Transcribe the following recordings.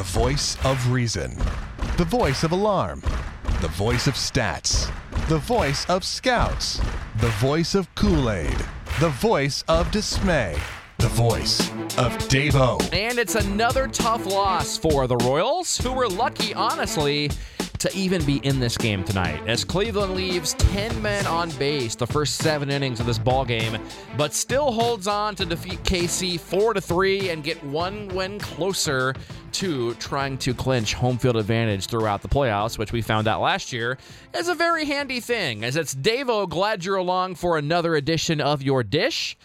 The voice of reason. The voice of alarm. The voice of stats. The voice of scouts. The voice of Kool Aid. The voice of dismay. The voice of Davo. And it's another tough loss for the Royals, who were lucky, honestly, to even be in this game tonight. As Cleveland leaves 10 men on base the first seven innings of this ball game, but still holds on to defeat KC 4 to 3 and get one win closer to trying to clinch home field advantage throughout the playoffs, which we found out last year is a very handy thing. As it's Davo, glad you're along for another edition of your dish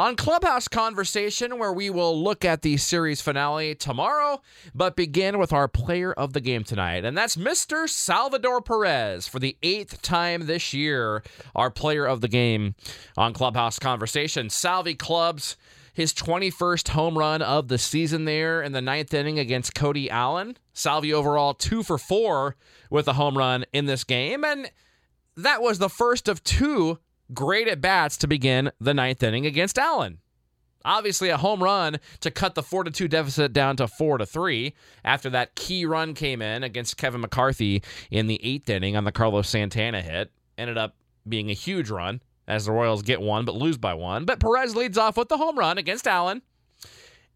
on Clubhouse Conversation, where we will look at the series finale tomorrow, but begin with our player of the game tonight. And that's Mr. Salvador Perez for the eighth time this year, our player of the game on Clubhouse Conversation. Salvi clubs his 21st home run of the season there in the ninth inning against Cody Allen. Salvi overall two for four with a home run in this game. And that was the first of two great at bats to begin the ninth inning against Allen. Obviously, a home run to cut the 4 to 2 deficit down to 4 to 3 after that key run came in against Kevin McCarthy in the eighth inning on the Carlos Santana hit. Ended up being a huge run as the Royals get one but lose by one. But Perez leads off with the home run against Allen.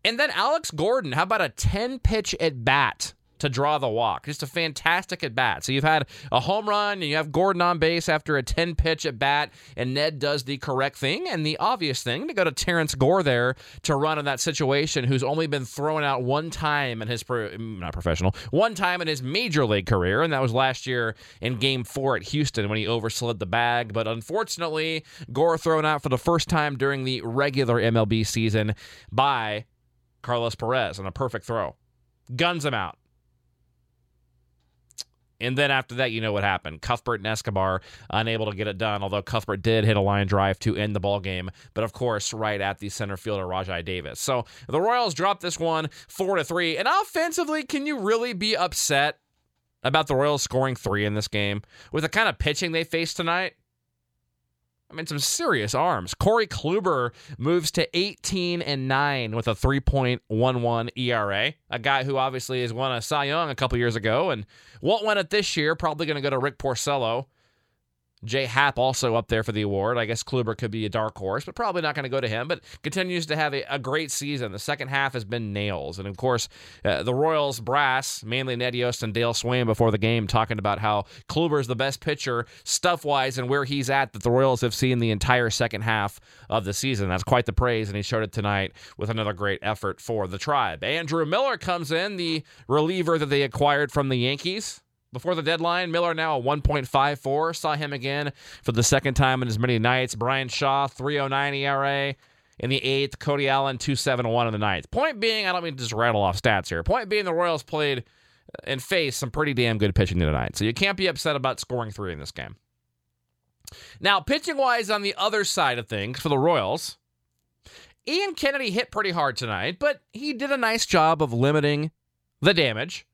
And then Alex Gordon, how about a 10 pitch at bat to draw the walk. Just a fantastic at bat. So you've had a home run and you have Gordon on base after a 10 pitch at bat, and Ned does the correct thing and the obvious thing to go to Terrence Gore there to run in that situation, who's only been thrown out one time in his, pro- not professional, one time in his major league career, and that was last year in game four at Houston when he overslid the bag. But unfortunately, Gore thrown out for the first time during the regular MLB season by Carlos Perez on a perfect throw. Guns him out. And then after that, you know what happened. Cuthbert and Escobar unable to get it done, although Cuthbert did hit a line drive to end the ball game, but of course, right at the center fielder Rajai Davis. So the Royals dropped this one four to three. And offensively, can you really be upset about the Royals scoring three in this game with the kind of pitching they faced tonight? I mean, some serious arms. Corey Kluber moves to 18 and 9 with a 3.11 ERA. A guy who obviously has won a Cy Young a couple years ago and won't win it this year. Probably going to go to Rick Porcello. Jay Happ also up there for the award. I guess Kluber could be a dark horse, but probably not going to go to him. But continues to have a, a, great season. The second half has been nails, and of course, uh, the Royals brass, mainly Ned Yost and Dale Sveum, before the game, talking about how Kluber is the best pitcher stuff wise and where he's at that the Royals have seen the entire second half of the season. That's quite the praise, and he showed it tonight with another great effort for the Tribe. Andrew Miller comes in, the reliever that they acquired from the Yankees. Before the deadline, Miller now a 1.54. Saw him again for the second time in as many nights. Bryan Shaw, 309 ERA in the eighth. Cody Allen, 271 in the ninth. Point being, I don't mean to just rattle off stats here. Point being, the Royals played and faced some pretty damn good pitching tonight. So you can't be upset about scoring three in this game. Now, pitching wise, on the other side of things for the Royals, Ian Kennedy hit pretty hard tonight, but he did a nice job of limiting the damage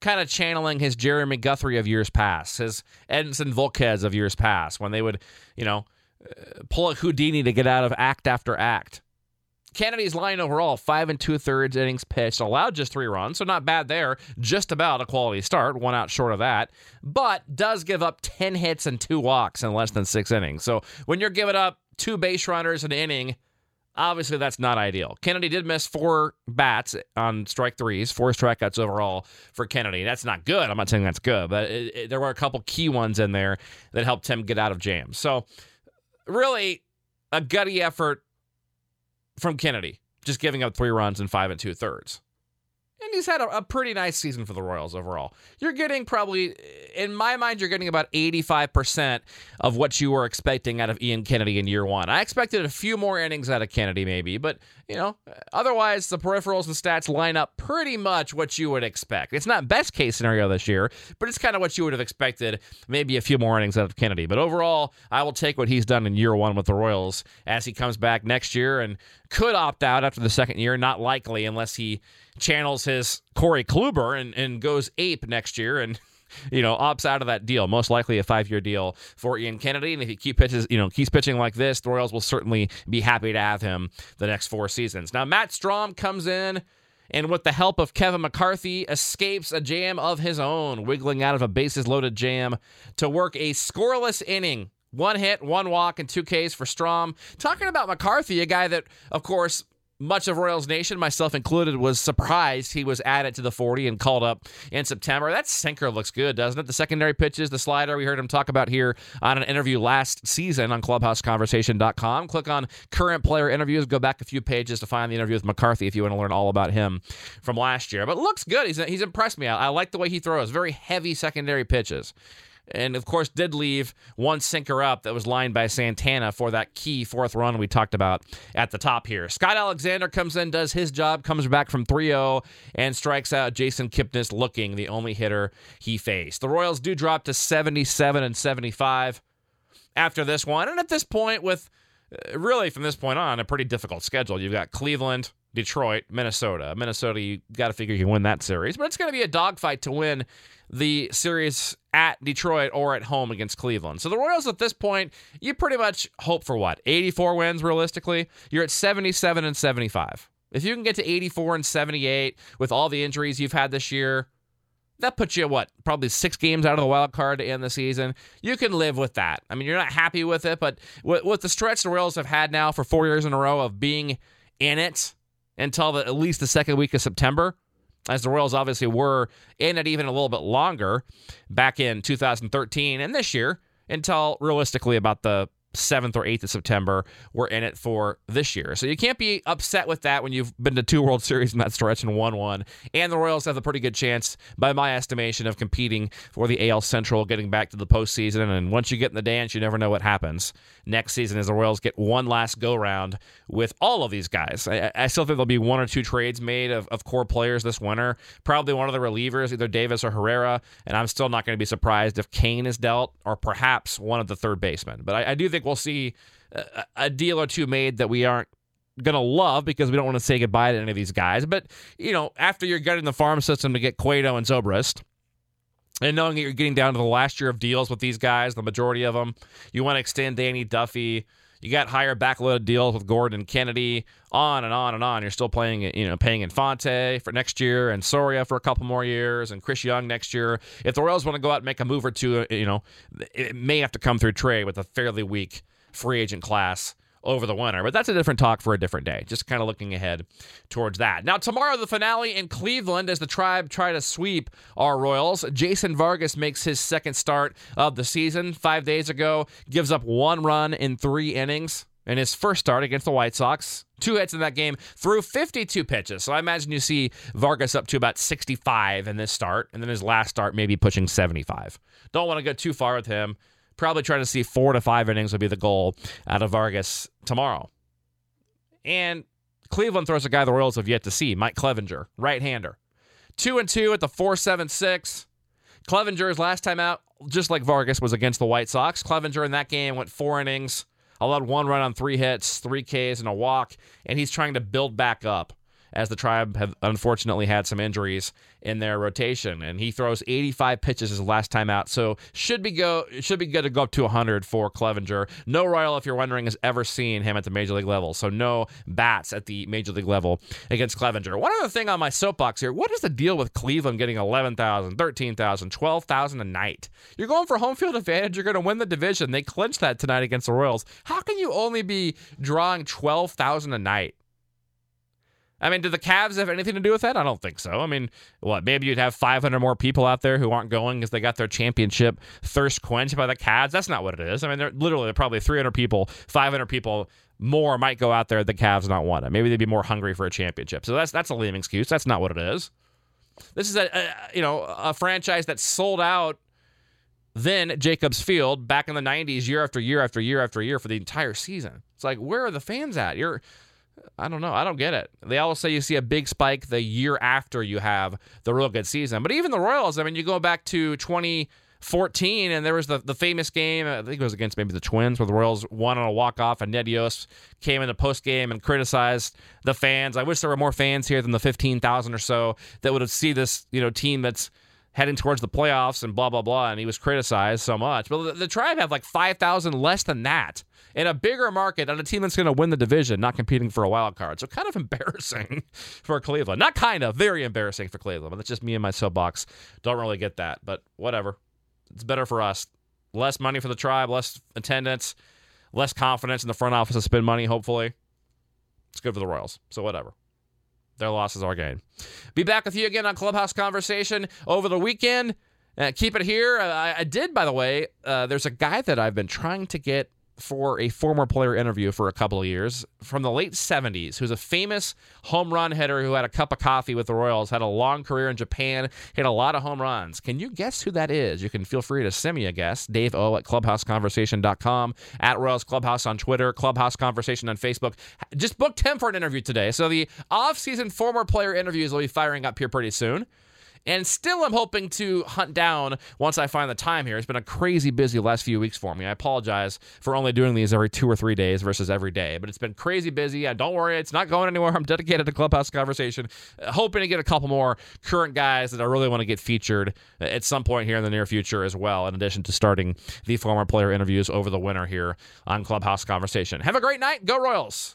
kind of channeling his Jeremy Guthrie of years past, his Edinson Volquez of years past, when they would, you know, uh, pull a Houdini to get out of act after act. Kennedy's line overall, five and two thirds innings pitched, allowed just three runs, so not bad there. Just about a quality start, one out short of that, but does give up 10 hits and two walks in less than six innings. So when you're giving up two base runners an inning, Obviously, that's not ideal. Kennedy did miss four bats on strike threes, four strikeouts overall for Kennedy. That's not good. I'm not saying that's good, but it, it, there were a couple key ones in there that helped him get out of jams. So, really, a gutty effort from Kennedy, just giving up three runs in five and two thirds and he's had a, a, pretty nice season for the Royals overall. You're getting probably, in my mind, you're getting about 85% of what you were expecting out of Ian Kennedy in year one. I expected a few more innings out of Kennedy, maybe, but, you know, otherwise, the peripherals and stats line up pretty much what you would expect. It's not best case scenario this year, but it's kind of what you would have expected, maybe a few more innings out of Kennedy. But overall, I will take what he's done in year one with the Royals as he comes back next year and could opt out after the second year. Not likely unless he channels his Corey Kluber and, and goes ape next year and you know opts out of that deal. Most likely a five year deal for Ian Kennedy. And if he keep pitches, you know, keeps pitching like this, the Royals will certainly be happy to have him the next four seasons. Now Matt Strahm comes in and with the help of Kevin McCarthy, escapes a jam of his own, wiggling out of a bases loaded jam to work a scoreless inning. One hit, one walk, and two Ks for Strahm. Talking about McCarthy, a guy that, of course, much of Royals Nation, myself included, was surprised he was added to the 40 and called up in September. That sinker looks good, doesn't it? The secondary pitches, the slider, we heard him talk about here on an interview last season on clubhouseconversation.com. Click on current player interviews, go back a few pages to find the interview with McCarthy if you want to learn all about him from last year. But looks good. He's, he's impressed me. I, I like the way he throws, very heavy secondary pitches and of course did leave one sinker up that was lined by Santana for that key fourth run we talked about at the top here. Scott Alexander comes in, does his job, comes back from 3-0 and strikes out Jason Kipnis looking the only hitter he faced. The Royals do drop to 77 and 75 after this one. And at this point with uh, really from this point on a pretty difficult schedule. You've got Cleveland, Detroit, Minnesota. Minnesota, you got to figure you can win that series, but it's going to be a dogfight to win the series at Detroit or at home against Cleveland. So the Royals at this point, you pretty much hope for what? 84 wins realistically? You're at 77 and 75. If you can get to 84 and 78 with all the injuries you've had this year, that puts you what probably six games out of the wild card to end the season. You can live with that. I mean, you're not happy with it, but with, with the stretch the Royals have had now for four years in a row of being in it until the, at least the second week of September, as the Royals obviously were in it even a little bit longer back in 2013 and this year until realistically about the 7th or 8th of September we're in it for this year. So you can't be upset with that when you've been to two World Series in that stretch and won one. And the Royals have a pretty good chance, by my estimation, of competing for the AL Central, getting back to the postseason. And once you get in the dance, you never know what happens next season as the Royals get one last go round with all of these guys. I, I still think there'll be one or two trades made of, of core players this winter. Probably one of the relievers, either Davis or Herrera. And I'm still not going to be surprised if Cain is dealt or perhaps one of the third basemen. But I, I do think we'll see a, a deal or two made that we aren't going to love because we don't want to say goodbye to any of these guys. But, you know, after you're getting the farm system to get Cueto and Zobrist, and knowing that you're getting down to the last year of deals with these guys, the majority of them, you want to extend Danny Duffy. You got higher backloaded deals with Gordon Kennedy, on and on and on. You're still playing, you know, paying Infante for next year and Soria for a couple more years and Chris Young next year. If the Royals want to go out and make a move or two, you know, it may have to come through trade with a fairly weak free agent class over the winter. But that's a different talk for a different day. Just kind of looking ahead towards that. Now, tomorrow, the finale in Cleveland as the tribe try to sweep our Royals. Jason Vargas makes his second start of the season five days ago, gives up one run in three innings. In his first start against the White Sox, two hits in that game, threw 52 pitches. So I imagine you see Vargas up to about 65 in this start, and then his last start maybe pushing 75. Don't want to go too far with him probably trying to see four to five innings would be the goal out of Vargas tomorrow. And Cleveland throws a guy the Royals have yet to see, Mike Clevinger, right hander. Two and two at the 476. Clevinger's last time out, just like Vargas, was against the White Sox. Clevinger in that game went four innings, allowed one run on three hits, three Ks, and a walk, and he's trying to build back up as the tribe have unfortunately had some injuries in their rotation. And he throws 85 pitches his last time out, so should be go should be good to go up to 100 for Clevinger. No Royal, if you're wondering, has ever seen him at the major league level, so no bats at the major league level against Clevinger. One other thing on my soapbox here: what is the deal with Cleveland getting 11,000, 13,000, 12,000 a night? You're going for home field advantage. You're going to win the division. They clinched that tonight against the Royals. How can you only be drawing 12,000 a night? I mean, do the Cavs have anything to do with that? I don't think so. I mean, what? Maybe you'd have 500 more people out there who aren't going because they got their championship thirst quenched by the Cavs. That's not what it is. I mean, they're literally probably 300 people, 500 people more might go out there. The Cavs not want it. Maybe they'd be more hungry for a championship. So that's that's a lame excuse. That's not what it is. This is a, a you know a franchise that sold out then Jacobs Field back in the 90s year after year after year after year for the entire season. It's like where are the fans at? You're I don't know. I don't get it. They always say you see a big spike the year after you have the real good season. But even the Royals, I mean, you go back to 2014, and there was the, the famous game, I think it was against maybe the Twins, where the Royals won on a walk-off, and Ned Yost came in the post-game and criticized the fans. I wish there were more fans here than the 15,000 or so that would have see this, you know, team that's heading towards the playoffs and blah blah blah, and he was criticized so much. But the, the Tribe have like five thousand less than that in a bigger market on a team that's going to win the division, not competing for a wild card. So kind of embarrassing for Cleveland. Not kind of, very embarrassing for Cleveland. But that's just me and my soapbox. Don't really get that, but whatever. It's better for us. Less money for the tribe, less attendance, less confidence in the front office to spend money. Hopefully, it's good for the Royals. So whatever. Their loss is our gain. Be back with you again on Clubhouse Conversation over the weekend. Uh, keep it here. Uh, I, I, did, by the way. Uh, there's a guy that I've been trying to get for a former player interview for a couple of years from the late 70s, who's a famous home run hitter who had a cup of coffee with the Royals, had a long career in Japan, hit a lot of home runs. Can you guess who that is? You can feel free to send me a guess. Dave O at clubhouseconversation.com, at Royals Clubhouse on Twitter, Clubhouse Conversation on Facebook. Just booked him for an interview today. So the off-season former player interviews will be firing up here pretty soon. And still, I'm hoping to hunt down once I find the time here. It's been a crazy busy last few weeks for me. I apologize for only doing these every two or three days versus every day, but it's been crazy busy. And don't worry, it's not going anywhere. I'm dedicated to Clubhouse Conversation, uh, hoping to get a couple more current guys that I really want to get featured at some point here in the near future as well, in addition to starting the former player interviews over the winter here on Clubhouse Conversation. Have a great night. Go Royals.